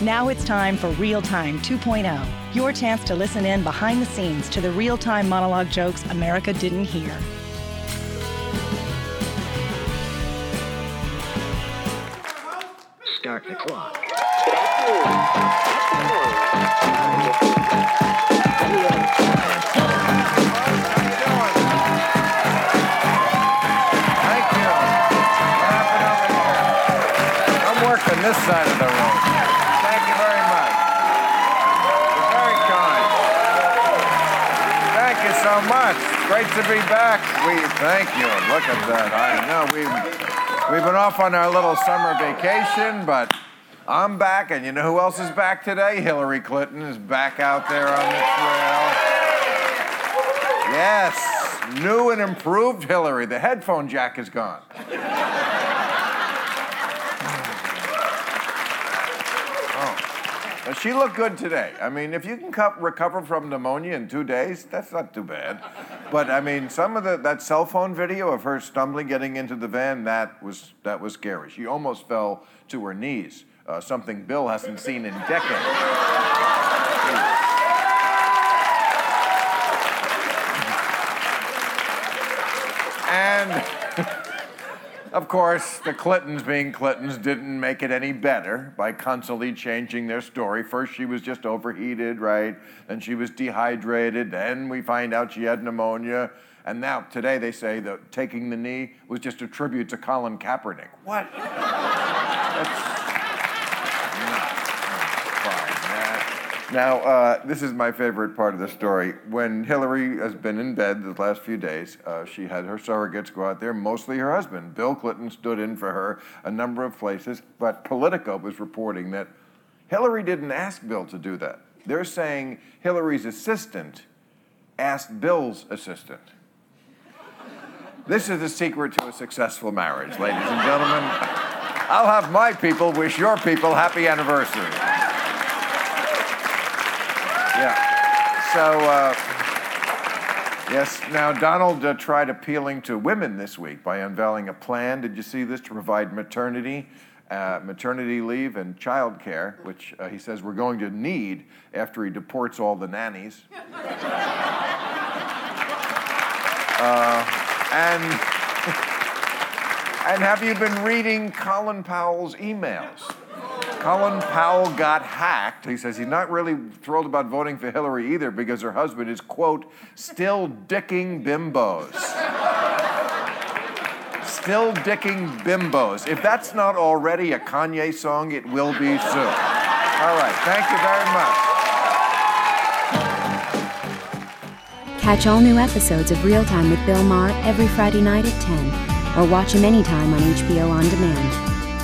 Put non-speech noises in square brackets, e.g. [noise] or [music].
Now it's time for Real Time 2.0, your chance to listen in behind the scenes to the real time monologue jokes America didn't hear. Start the clock. Thank you. What happened over here? I'm working this side of the room. Great to be back. We thank you. Look at that. I know we've we've been off on our little summer vacation, but I'm back, and you know who else is back today? Hillary Clinton is back out there on the trail. Yes, new and improved Hillary. The headphone jack is gone. Now, she looked good today. I mean, if you can co- recover from pneumonia in two days, that's not too bad. But I mean, some of the that cell phone video of her stumbling getting into the van that was that was scary. She almost fell to her knees. Uh, something Bill hasn't seen in decades. And of course, the Clintons, being Clintons, didn't make it any better by constantly changing their story. First, she was just overheated, right? Then she was dehydrated. Then we find out she had pneumonia. And now, today, they say that taking the knee was just a tribute to Colin Kaepernick. What? [laughs] That's fine. Now, uh, this is my favorite part of the story. When Hillary has been in bed the last few days, uh, she had her surrogates go out there, mostly her husband. Bill Clinton stood in for her a number of places, but Politico was reporting that Hillary didn't ask Bill to do that. They're saying Hillary's assistant asked Bill's assistant. This is the secret to a successful marriage, ladies and gentlemen. I'll have my people wish your people happy anniversary. Yeah. So, uh, yes, now Donald uh, tried appealing to women this week by unveiling a plan. Did you see this? To provide maternity, uh, maternity leave, and child care, which uh, he says we're going to need after he deports all the nannies. [laughs] Uh, and, [laughs] and have you been reading Colin Powell's emails? Colin Powell got hacked. He says he's not really thrilled about voting for Hillary either because her husband is, quote, still dicking bimbos. still dicking bimbos. If that's not already a Kanye song, it will be soon. All right, thank you very much. Catch all new episodes of Real Time with Bill Maher every Friday night at 10, or watch him anytime on HBO On Demand.